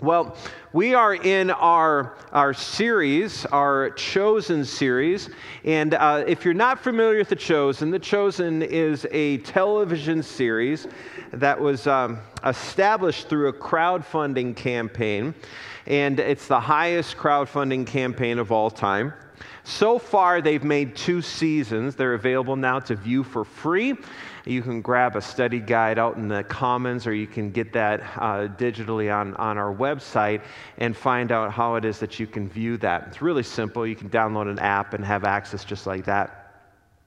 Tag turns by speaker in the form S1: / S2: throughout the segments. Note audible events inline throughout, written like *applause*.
S1: Well, we are in our, our series, our Chosen series. And uh, if you're not familiar with The Chosen, The Chosen is a television series that was um, established through a crowdfunding campaign. And it's the highest crowdfunding campaign of all time. So far, they've made two seasons. They're available now to view for free. You can grab a study guide out in the Commons, or you can get that uh, digitally on, on our website and find out how it is that you can view that. It's really simple. You can download an app and have access just like that.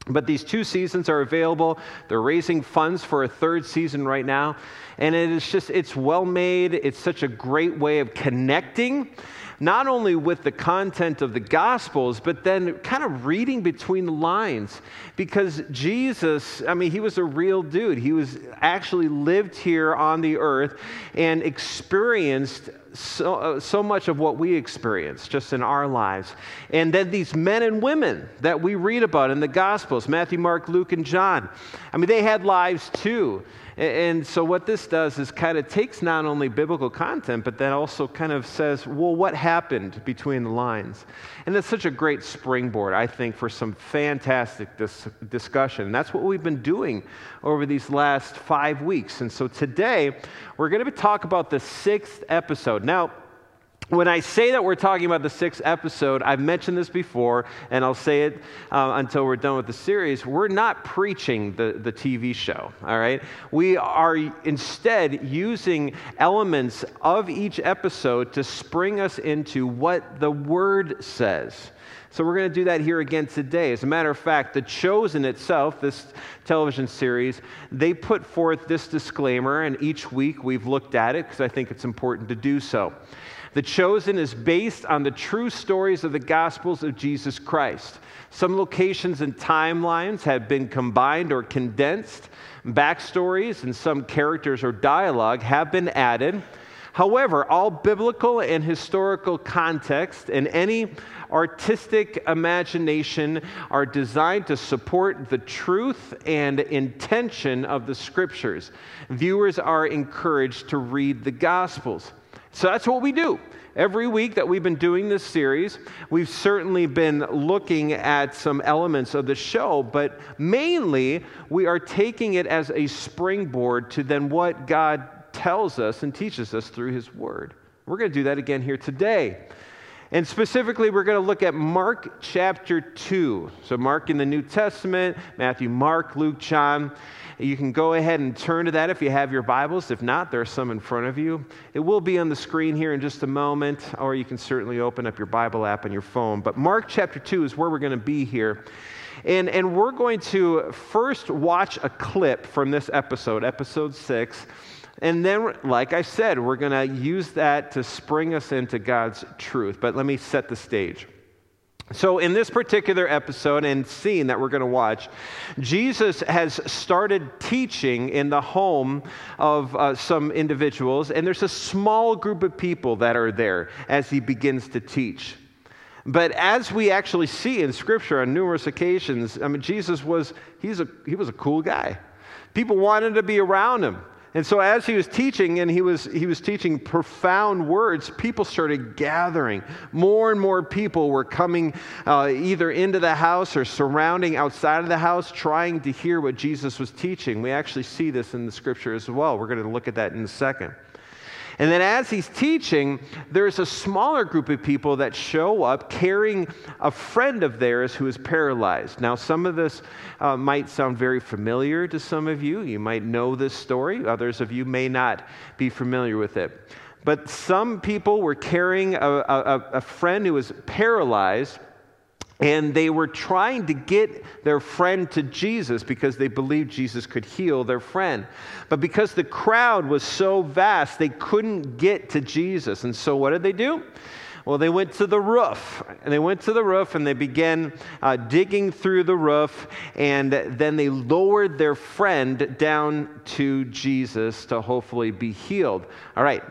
S1: But these two seasons are available. They're raising funds for a third season right now. And it is just, it's well made. It's such a great way of connecting not only with the content of the Gospels, but then kind of reading between the lines. Because Jesus, I mean, he was a real dude. He was actually lived here on the earth and experienced so, uh, so much of what we experience just in our lives. And then these men and women that we read about in the Gospels Matthew, Mark, Luke, and John I mean, they had lives too. And so, what this does is kind of takes not only biblical content, but then also kind of says, well, what happened between the lines? And it's such a great springboard, I think, for some fantastic dis- discussion. And that's what we've been doing over these last five weeks. And so, today, we're going to talk about the sixth episode. Now, when I say that we're talking about the sixth episode, I've mentioned this before, and I'll say it uh, until we're done with the series. We're not preaching the, the TV show, all right? We are instead using elements of each episode to spring us into what the Word says. So we're going to do that here again today. As a matter of fact, The Chosen itself, this television series, they put forth this disclaimer, and each week we've looked at it because I think it's important to do so. The Chosen is based on the true stories of the Gospels of Jesus Christ. Some locations and timelines have been combined or condensed. Backstories and some characters or dialogue have been added. However, all biblical and historical context and any artistic imagination are designed to support the truth and intention of the scriptures. Viewers are encouraged to read the Gospels. So that's what we do. Every week that we've been doing this series, we've certainly been looking at some elements of the show, but mainly we are taking it as a springboard to then what God tells us and teaches us through His Word. We're going to do that again here today. And specifically, we're going to look at Mark chapter 2. So, Mark in the New Testament, Matthew, Mark, Luke, John. You can go ahead and turn to that if you have your Bibles. If not, there are some in front of you. It will be on the screen here in just a moment, or you can certainly open up your Bible app on your phone. But Mark chapter 2 is where we're going to be here. And, and we're going to first watch a clip from this episode, episode 6. And then, like I said, we're going to use that to spring us into God's truth. But let me set the stage. So, in this particular episode and scene that we're going to watch, Jesus has started teaching in the home of uh, some individuals, and there's a small group of people that are there as he begins to teach. But as we actually see in Scripture on numerous occasions, I mean, Jesus was, he's a, he was a cool guy. People wanted to be around him. And so, as he was teaching, and he was, he was teaching profound words, people started gathering. More and more people were coming uh, either into the house or surrounding outside of the house, trying to hear what Jesus was teaching. We actually see this in the scripture as well. We're going to look at that in a second. And then as he's teaching, there's a smaller group of people that show up carrying a friend of theirs who is paralyzed. Now, some of this uh, might sound very familiar to some of you. You might know this story, others of you may not be familiar with it. But some people were carrying a, a, a friend who was paralyzed and they were trying to get their friend to Jesus because they believed Jesus could heal their friend. But because the crowd was so vast, they couldn't get to Jesus. And so what did they do? Well, they went to the roof. And they went to the roof and they began uh, digging through the roof. And then they lowered their friend down to Jesus to hopefully be healed. All right.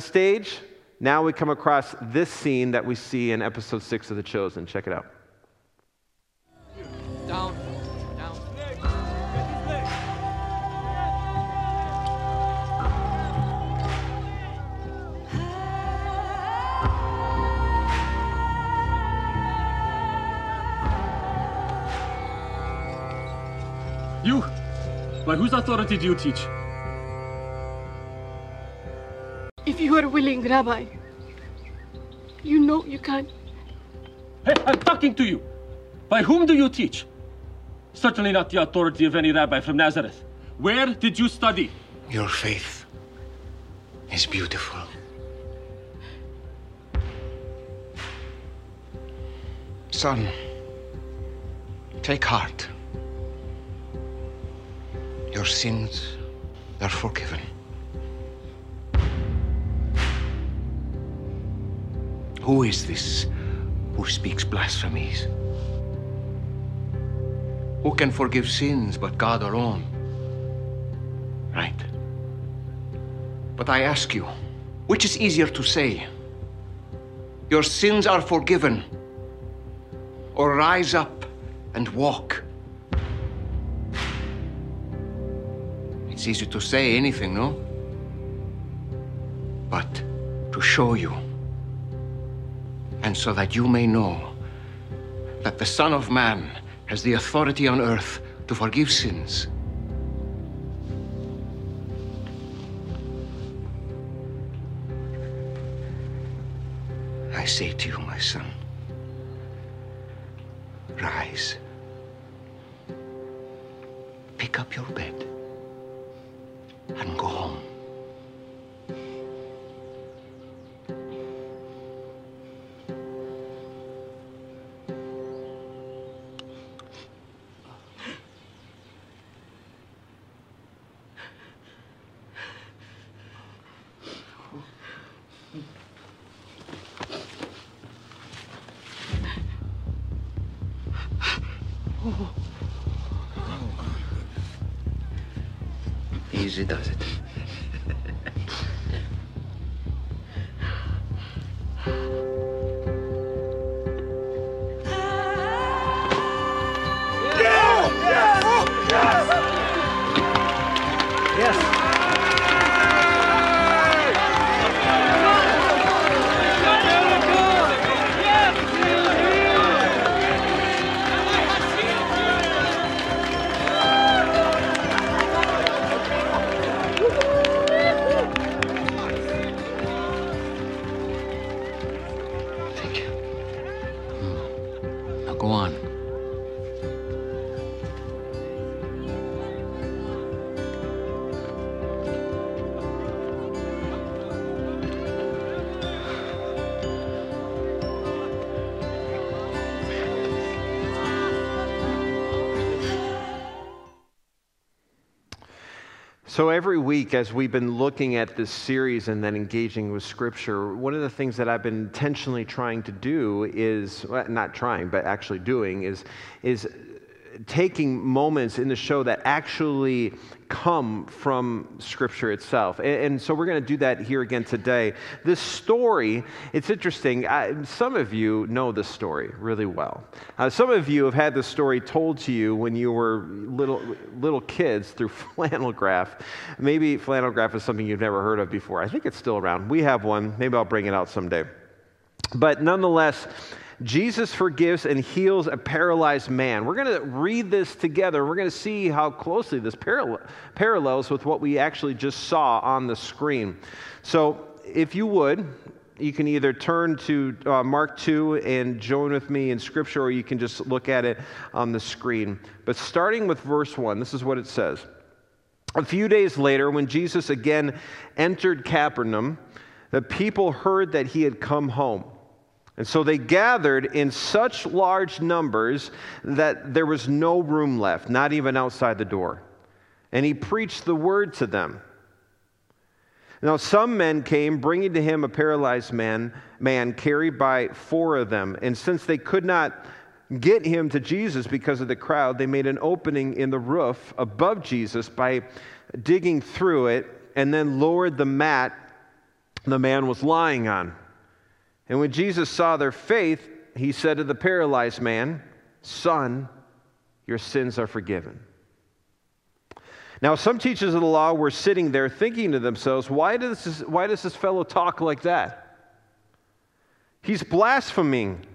S1: Stage now we come across this scene that we see in episode six of The Chosen. Check it out. Down. You!
S2: By whose authority do you teach?
S3: Are willing, Rabbi, you know you can.
S2: Hey, I'm talking to you. By whom do you teach? Certainly not the authority of any rabbi from Nazareth. Where did you study?
S4: Your faith is beautiful. Son, take heart. Your sins are forgiven. Who is this who speaks blasphemies? Who can forgive sins but God alone? Right. But I ask you, which is easier to say? Your sins are forgiven, or rise up and walk? It's easy to say anything, no? But to show you, so that you may know that the Son of Man has the authority on earth to forgive sins. I say to you, my son, rise. Pick up your bed and go home. Easy does it.
S1: So, every week, as we've been looking at this series and then engaging with Scripture, one of the things that I've been intentionally trying to do is well, not trying, but actually doing is, is taking moments in the show that actually come from Scripture itself. And, and so, we're going to do that here again today. This story, it's interesting. I, some of you know this story really well. Uh, some of you have had this story told to you when you were little, little kids through *laughs* flannel graph. Maybe flannel graph is something you've never heard of before. I think it's still around. We have one. Maybe I'll bring it out someday. But nonetheless, Jesus forgives and heals a paralyzed man. We're going to read this together. We're going to see how closely this parallel, parallels with what we actually just saw on the screen. So, if you would, you can either turn to uh, Mark 2 and join with me in Scripture, or you can just look at it on the screen. But starting with verse 1, this is what it says. A few days later, when Jesus again entered Capernaum, the people heard that he had come home. And so they gathered in such large numbers that there was no room left, not even outside the door. And he preached the word to them. Now, some men came bringing to him a paralyzed man, man carried by four of them. And since they could not get him to Jesus because of the crowd, they made an opening in the roof above Jesus by digging through it and then lowered the mat the man was lying on. And when Jesus saw their faith, he said to the paralyzed man, Son, your sins are forgiven. Now, some teachers of the law were sitting there thinking to themselves, why does this, why does this fellow talk like that? He's blaspheming.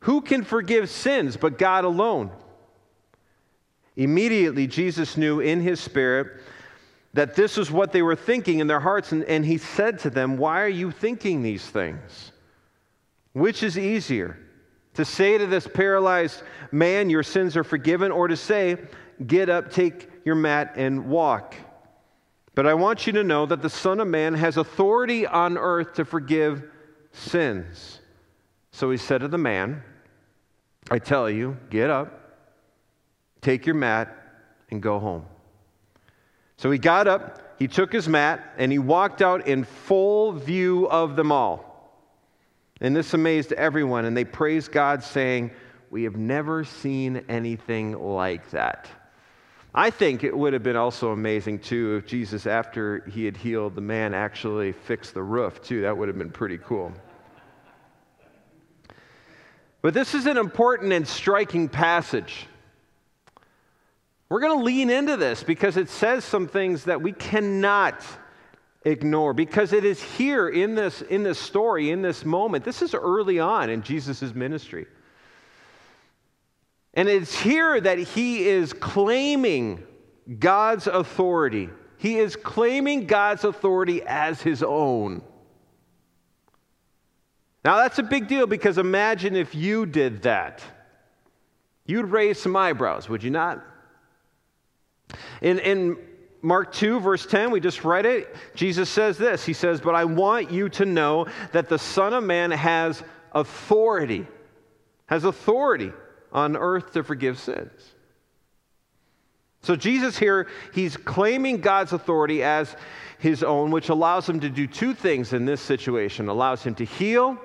S1: Who can forgive sins but God alone? Immediately, Jesus knew in his spirit that this was what they were thinking in their hearts, and, and he said to them, Why are you thinking these things? Which is easier? To say to this paralyzed man, Your sins are forgiven, or to say, Get up, take your mat, and walk? But I want you to know that the Son of Man has authority on earth to forgive sins. So he said to the man, I tell you, get up, take your mat, and go home. So he got up, he took his mat, and he walked out in full view of them all. And this amazed everyone, and they praised God, saying, We have never seen anything like that. I think it would have been also amazing, too, if Jesus, after he had healed the man, actually fixed the roof, too. That would have been pretty cool. But this is an important and striking passage. We're going to lean into this because it says some things that we cannot ignore because it is here in this, in this story, in this moment. This is early on in Jesus' ministry. And it's here that he is claiming God's authority. He is claiming God's authority as his own. Now, that's a big deal because imagine if you did that. You'd raise some eyebrows, would you not? In, in Mark 2, verse 10, we just read it. Jesus says this He says, But I want you to know that the Son of Man has authority, has authority on earth to forgive sins. So, Jesus here, he's claiming God's authority as his own, which allows him to do two things in this situation allows him to heal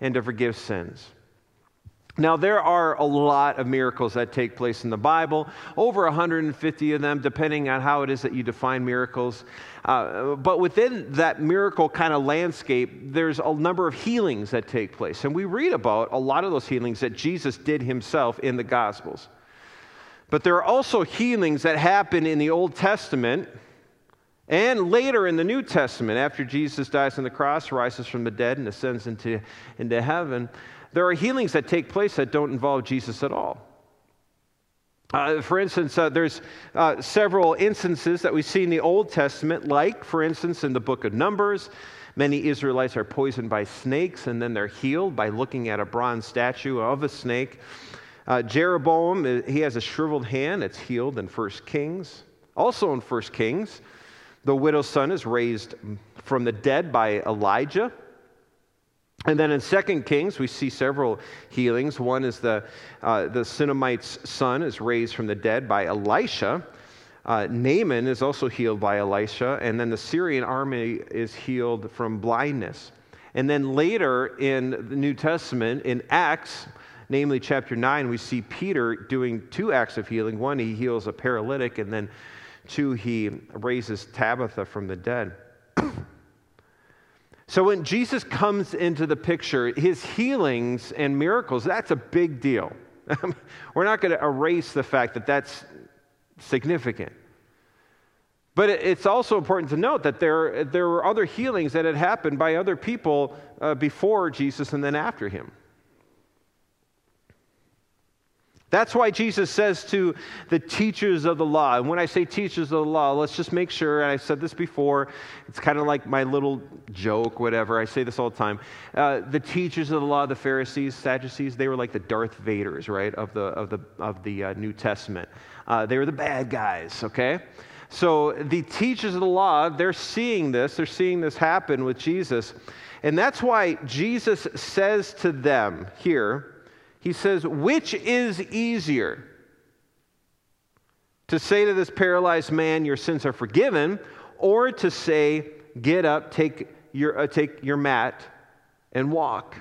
S1: and to forgive sins. Now, there are a lot of miracles that take place in the Bible, over 150 of them, depending on how it is that you define miracles. Uh, but within that miracle kind of landscape, there's a number of healings that take place. And we read about a lot of those healings that Jesus did himself in the Gospels. But there are also healings that happen in the Old Testament and later in the New Testament, after Jesus dies on the cross, rises from the dead, and ascends into, into heaven there are healings that take place that don't involve Jesus at all. Uh, for instance, uh, there's uh, several instances that we see in the Old Testament, like, for instance, in the book of Numbers, many Israelites are poisoned by snakes and then they're healed by looking at a bronze statue of a snake. Uh, Jeroboam, uh, he has a shriveled hand, it's healed in 1 Kings. Also in 1 Kings, the widow's son is raised from the dead by Elijah. And then in 2 Kings, we see several healings. One is the, uh, the Shunammite's son is raised from the dead by Elisha. Uh, Naaman is also healed by Elisha. And then the Syrian army is healed from blindness. And then later in the New Testament, in Acts, namely chapter 9, we see Peter doing two acts of healing. One, he heals a paralytic, and then two, he raises Tabitha from the dead. So when Jesus comes into the picture, his healings and miracles, that's a big deal. *laughs* We're not going to erase the fact that that's significant. But it's also important to note that there, there were other healings that had happened by other people uh, before Jesus and then after him. That's why Jesus says to the teachers of the law, and when I say teachers of the law, let's just make sure, and I've said this before, it's kind of like my little joke, whatever. I say this all the time. Uh, the teachers of the law, the Pharisees, Sadducees, they were like the Darth Vaders, right, of the, of the, of the uh, New Testament. Uh, they were the bad guys, okay? So the teachers of the law, they're seeing this, they're seeing this happen with Jesus. And that's why Jesus says to them here, he says, Which is easier? To say to this paralyzed man, Your sins are forgiven, or to say, Get up, take your, uh, take your mat, and walk?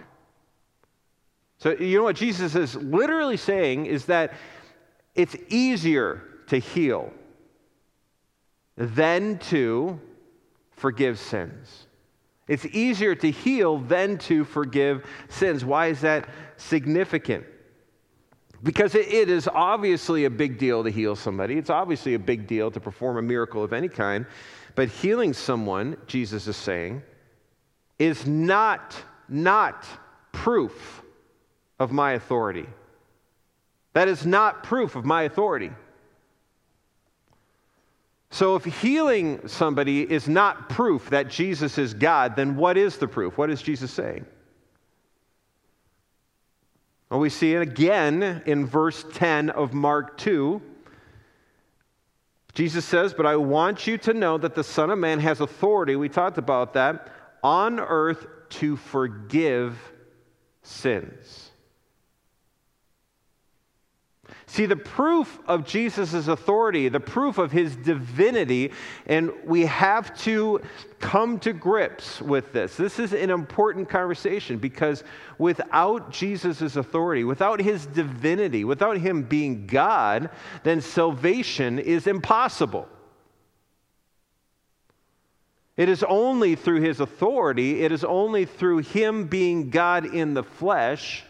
S1: So, you know what Jesus is literally saying is that it's easier to heal than to forgive sins. It's easier to heal than to forgive sins. Why is that significant? Because it is obviously a big deal to heal somebody. It's obviously a big deal to perform a miracle of any kind. But healing someone, Jesus is saying, is not, not proof of my authority. That is not proof of my authority. So, if healing somebody is not proof that Jesus is God, then what is the proof? What is Jesus saying? Well, we see it again in verse 10 of Mark 2. Jesus says, But I want you to know that the Son of Man has authority, we talked about that, on earth to forgive sins. See, the proof of Jesus' authority, the proof of his divinity, and we have to come to grips with this. This is an important conversation because without Jesus' authority, without his divinity, without him being God, then salvation is impossible. It is only through his authority, it is only through him being God in the flesh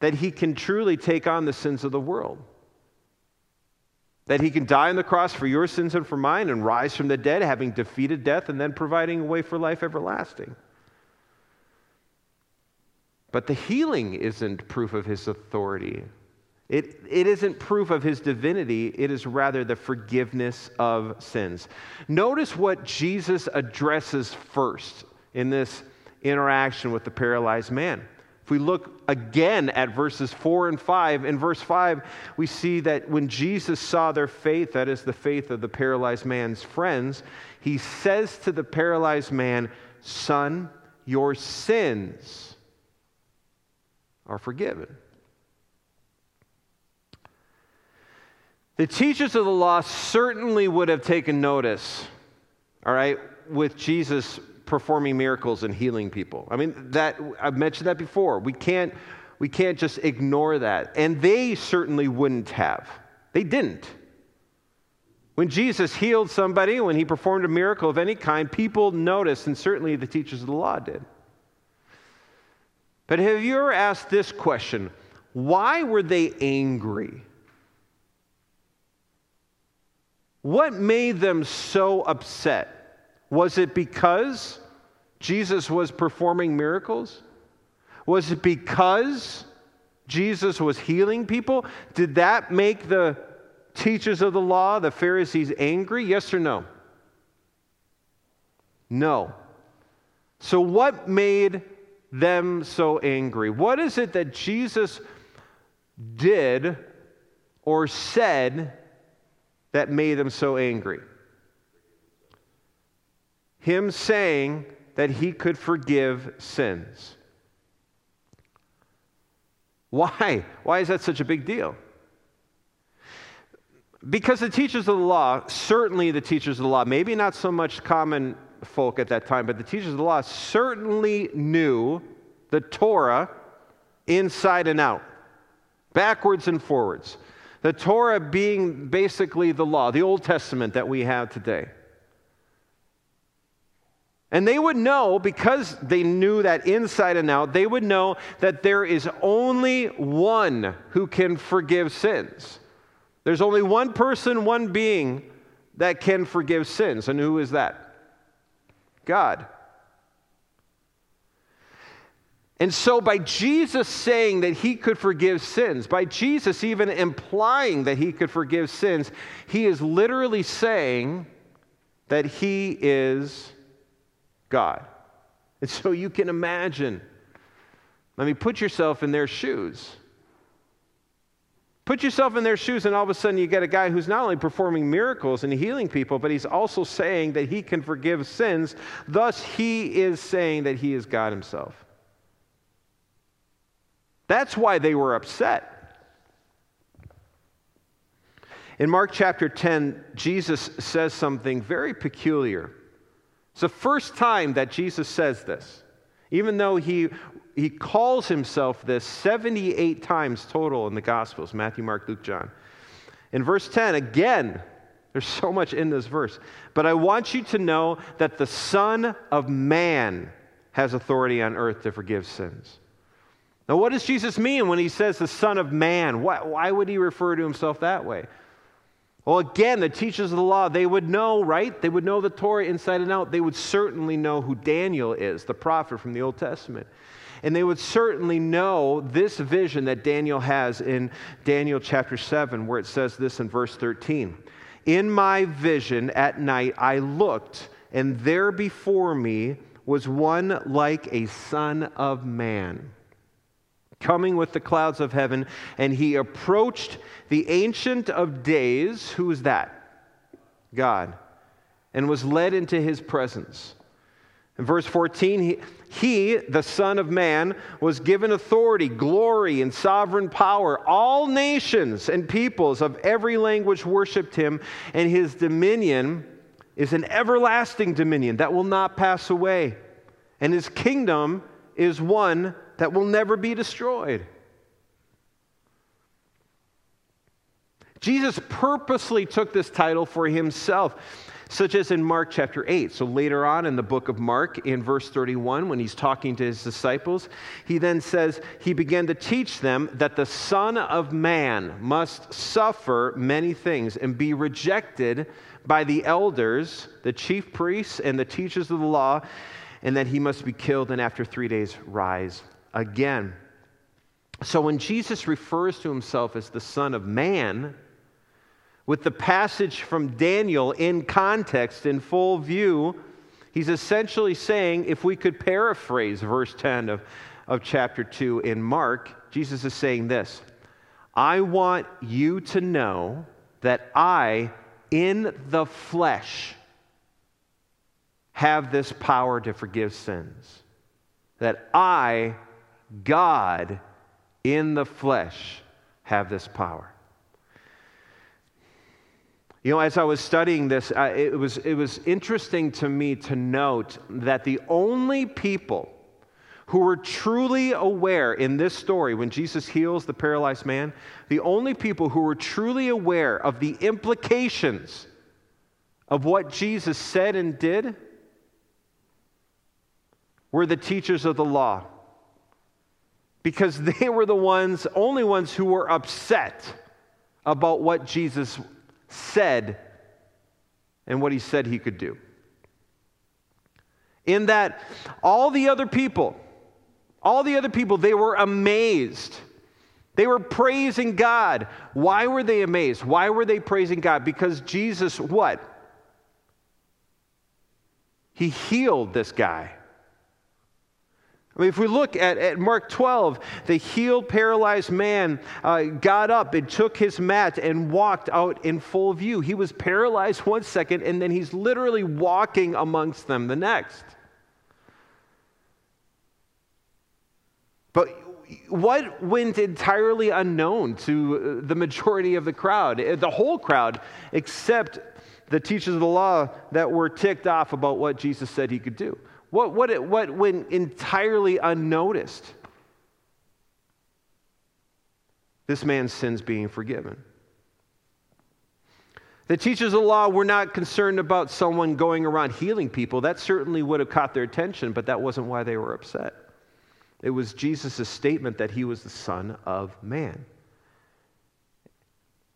S1: that he can truly take on the sins of the world. That he can die on the cross for your sins and for mine and rise from the dead, having defeated death and then providing a way for life everlasting. But the healing isn't proof of his authority. It, it isn't proof of his divinity, it is rather the forgiveness of sins. Notice what Jesus addresses first in this interaction with the paralyzed man. If we look again at verses 4 and 5, in verse 5, we see that when Jesus saw their faith, that is the faith of the paralyzed man's friends, he says to the paralyzed man, Son, your sins are forgiven. The teachers of the law certainly would have taken notice, all right, with Jesus performing miracles and healing people. I mean, that I've mentioned that before. We can't we can't just ignore that. And they certainly wouldn't have. They didn't. When Jesus healed somebody, when he performed a miracle of any kind, people noticed, and certainly the teachers of the law did. But have you ever asked this question? Why were they angry? What made them so upset? Was it because Jesus was performing miracles? Was it because Jesus was healing people? Did that make the teachers of the law, the Pharisees, angry? Yes or no? No. So, what made them so angry? What is it that Jesus did or said that made them so angry? Him saying that he could forgive sins. Why? Why is that such a big deal? Because the teachers of the law, certainly the teachers of the law, maybe not so much common folk at that time, but the teachers of the law certainly knew the Torah inside and out, backwards and forwards. The Torah being basically the law, the Old Testament that we have today. And they would know, because they knew that inside and out, they would know that there is only one who can forgive sins. There's only one person, one being that can forgive sins. And who is that? God. And so, by Jesus saying that he could forgive sins, by Jesus even implying that he could forgive sins, he is literally saying that he is God. And so you can imagine. I mean, put yourself in their shoes. Put yourself in their shoes, and all of a sudden you get a guy who's not only performing miracles and healing people, but he's also saying that he can forgive sins. Thus, he is saying that he is God himself. That's why they were upset. In Mark chapter 10, Jesus says something very peculiar. It's the first time that Jesus says this, even though he, he calls himself this 78 times total in the Gospels Matthew, Mark, Luke, John. In verse 10, again, there's so much in this verse. But I want you to know that the Son of Man has authority on earth to forgive sins. Now, what does Jesus mean when he says the Son of Man? Why, why would he refer to himself that way? Well, again, the teachers of the law, they would know, right? They would know the Torah inside and out. They would certainly know who Daniel is, the prophet from the Old Testament. And they would certainly know this vision that Daniel has in Daniel chapter 7, where it says this in verse 13 In my vision at night, I looked, and there before me was one like a son of man coming with the clouds of heaven, and he approached the Ancient of Days. Who is that? God. And was led into his presence. In verse 14, he, he, the Son of Man, was given authority, glory, and sovereign power. All nations and peoples of every language worshiped him, and his dominion is an everlasting dominion that will not pass away. And his kingdom is one that will never be destroyed. Jesus purposely took this title for himself, such as in Mark chapter 8. So later on in the book of Mark, in verse 31, when he's talking to his disciples, he then says, He began to teach them that the Son of Man must suffer many things and be rejected by the elders, the chief priests, and the teachers of the law, and that he must be killed and after three days rise again. So when Jesus refers to himself as the Son of Man, with the passage from Daniel in context, in full view, he's essentially saying, if we could paraphrase verse 10 of, of chapter 2 in Mark, Jesus is saying this I want you to know that I, in the flesh, have this power to forgive sins. That I, God in the flesh have this power. You know, as I was studying this, it, was, it was interesting to me to note that the only people who were truly aware in this story, when Jesus heals the paralyzed man, the only people who were truly aware of the implications of what Jesus said and did were the teachers of the law because *laughs* they were the ones, only ones who were upset about what Jesus said and what he said he could do. In that, all the other people, all the other people, they were amazed. They were praising God. Why were they amazed? Why were they praising God? Because Jesus, what? He healed this guy. I mean, if we look at, at Mark 12, the healed paralyzed man uh, got up and took his mat and walked out in full view. He was paralyzed one second, and then he's literally walking amongst them the next. But what went entirely unknown to the majority of the crowd, eh, the whole crowd, except the teachers of the law that were ticked off about what Jesus said he could do? What, what, what went entirely unnoticed? This man's sins being forgiven. The teachers of the law were not concerned about someone going around healing people. That certainly would have caught their attention, but that wasn't why they were upset. It was Jesus' statement that he was the Son of Man.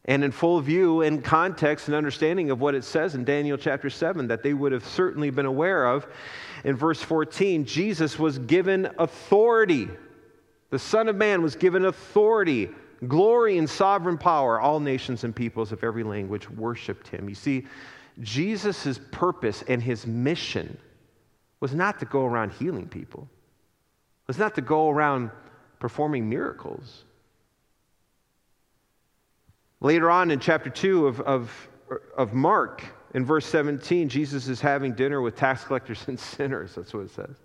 S1: And in full view and context and understanding of what it says in Daniel chapter 7, that they would have certainly been aware of, in verse 14, Jesus was given authority. The Son of Man was given authority, glory, and sovereign power. All nations and peoples of every language worshiped him. You see, Jesus' purpose and his mission was not to go around healing people, it was not to go around performing miracles. Later on in chapter 2 of, of, of Mark, in verse 17, Jesus is having dinner with tax collectors and *laughs* sinners. That's what it says.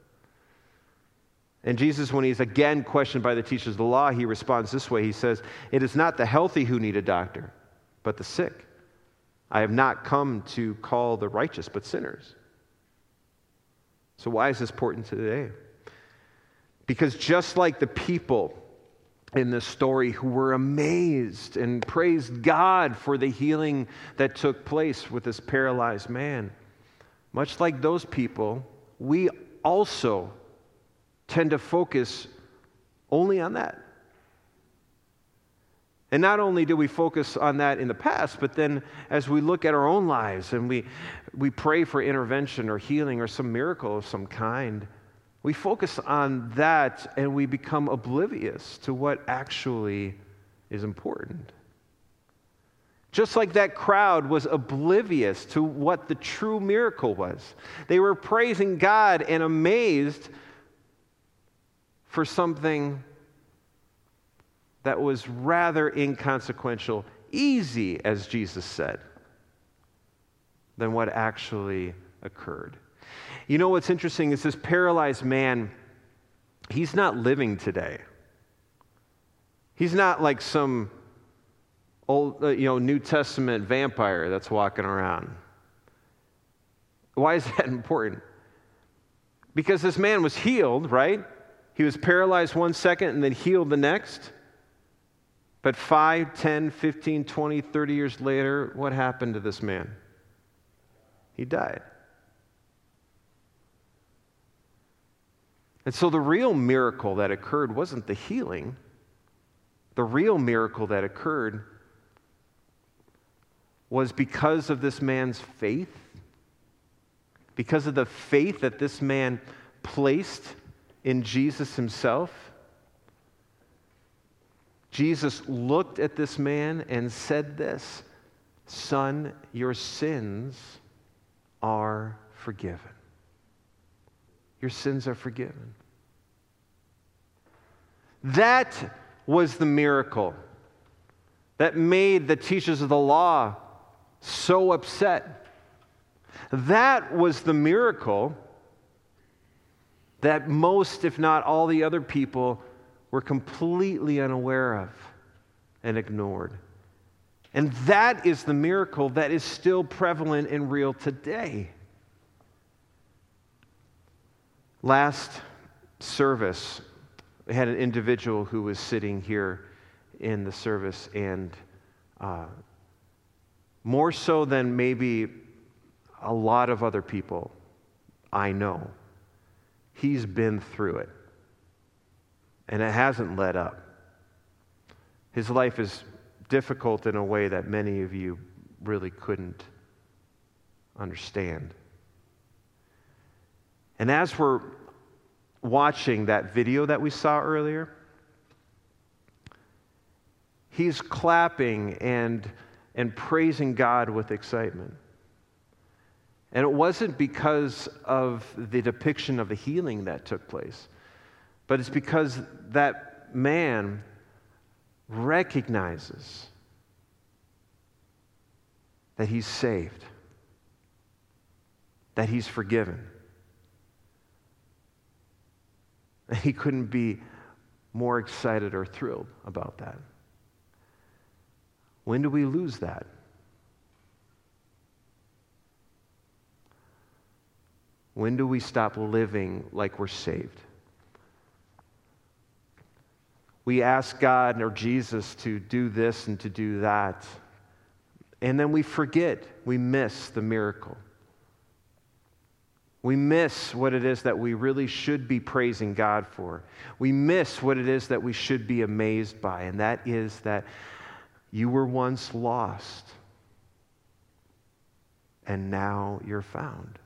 S1: And Jesus, when he's again questioned by the teachers of the law, he responds this way He says, It is not the healthy who need a doctor, but the sick. I have not come to call the righteous, but sinners. So, why is this important today? Because just like the people in this story who were amazed and praised God for the healing that took place with this paralyzed man. Much like those people, we also tend to focus only on that. And not only do we focus on that in the past, but then as we look at our own lives and we, we pray for intervention or healing or some miracle of some kind, we focus on that and we become oblivious to what actually is important. Just like that crowd was oblivious to what the true miracle was. They were praising God and amazed for something that was rather inconsequential, easy, as Jesus said, than what actually occurred. You know what's interesting is this paralyzed man, he's not living today. He's not like some old, uh, you know, New Testament vampire that's walking around. Why is that *laughs* important? Because this man was healed, right? He was paralyzed one second and then healed the next. But 5, 10, 15, 20, 30 years later, what happened to this man? He died. And so the real miracle that occurred wasn't the healing. The real miracle that occurred was because of this man's faith, because of the faith that this man placed in Jesus himself. Jesus looked at this man and said this Son, your sins are forgiven. Your sins are forgiven. That was the miracle that made the teachers of the law so upset. That was the miracle that most, if not all, the other people were completely unaware of and ignored. And that is the miracle that is still prevalent and real today. Last service, we had an individual who was sitting here in the service and uh, more so than maybe a lot of other people I know. He's been through it, and it hasn't let up. His life is difficult in a way that many of you really couldn't understand. And as we're watching that video that we saw earlier, he's clapping and and praising God with excitement. And it wasn't because of the depiction of the healing that took place, but it's because that man recognizes that he's saved, that he's forgiven. And *laughs* he couldn't be more excited or thrilled about that. When do we lose that? When do we stop living like we're saved? We ask God or Jesus to do this and to do that, and then we forget, we miss the miracle. We miss what it is that we really should be praising God for. We miss what it is that we should be amazed by, and that is that you were once lost, and now you're found.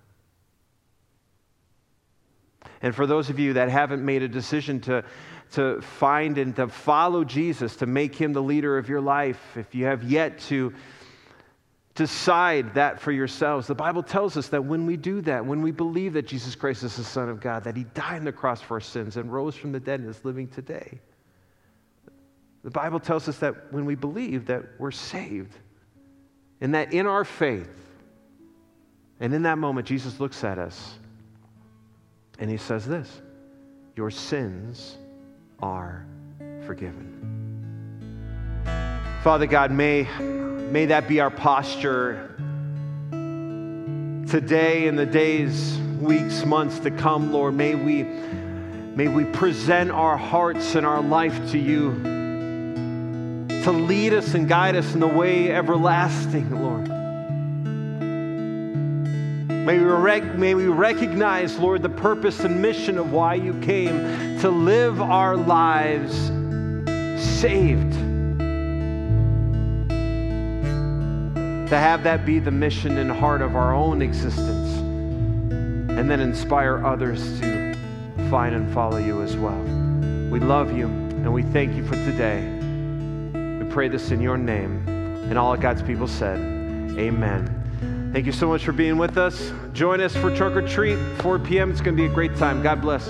S1: And for those of you that haven't made a decision to, to find and to follow Jesus, to make him the leader of your life, if you have yet to decide that for yourselves, the Bible tells us that when we do that, when we believe that Jesus Christ is the Son of God, that he died on the cross for our sins and rose from the dead and is living today, the Bible tells us that when we believe that we're saved, and that in our faith, and in that moment, Jesus looks at us and he says this Your sins are forgiven. Father God, may, may that be our posture today and the days, weeks, months to come, Lord. May we, may we present our hearts and our life to you to lead us and guide us in the way everlasting, Lord. May we, rec- may we recognize, Lord, the purpose and mission of why you came to live our lives saved. To have that be the mission and heart of our own existence, and then inspire others to find and follow you as well. We love you and we thank you for today We pray this in your name. And all of God's people said, Amen. Thank you so much for being with us. Join us for Trunk or Treat, 4 p.m. It's going to be a great time. God bless.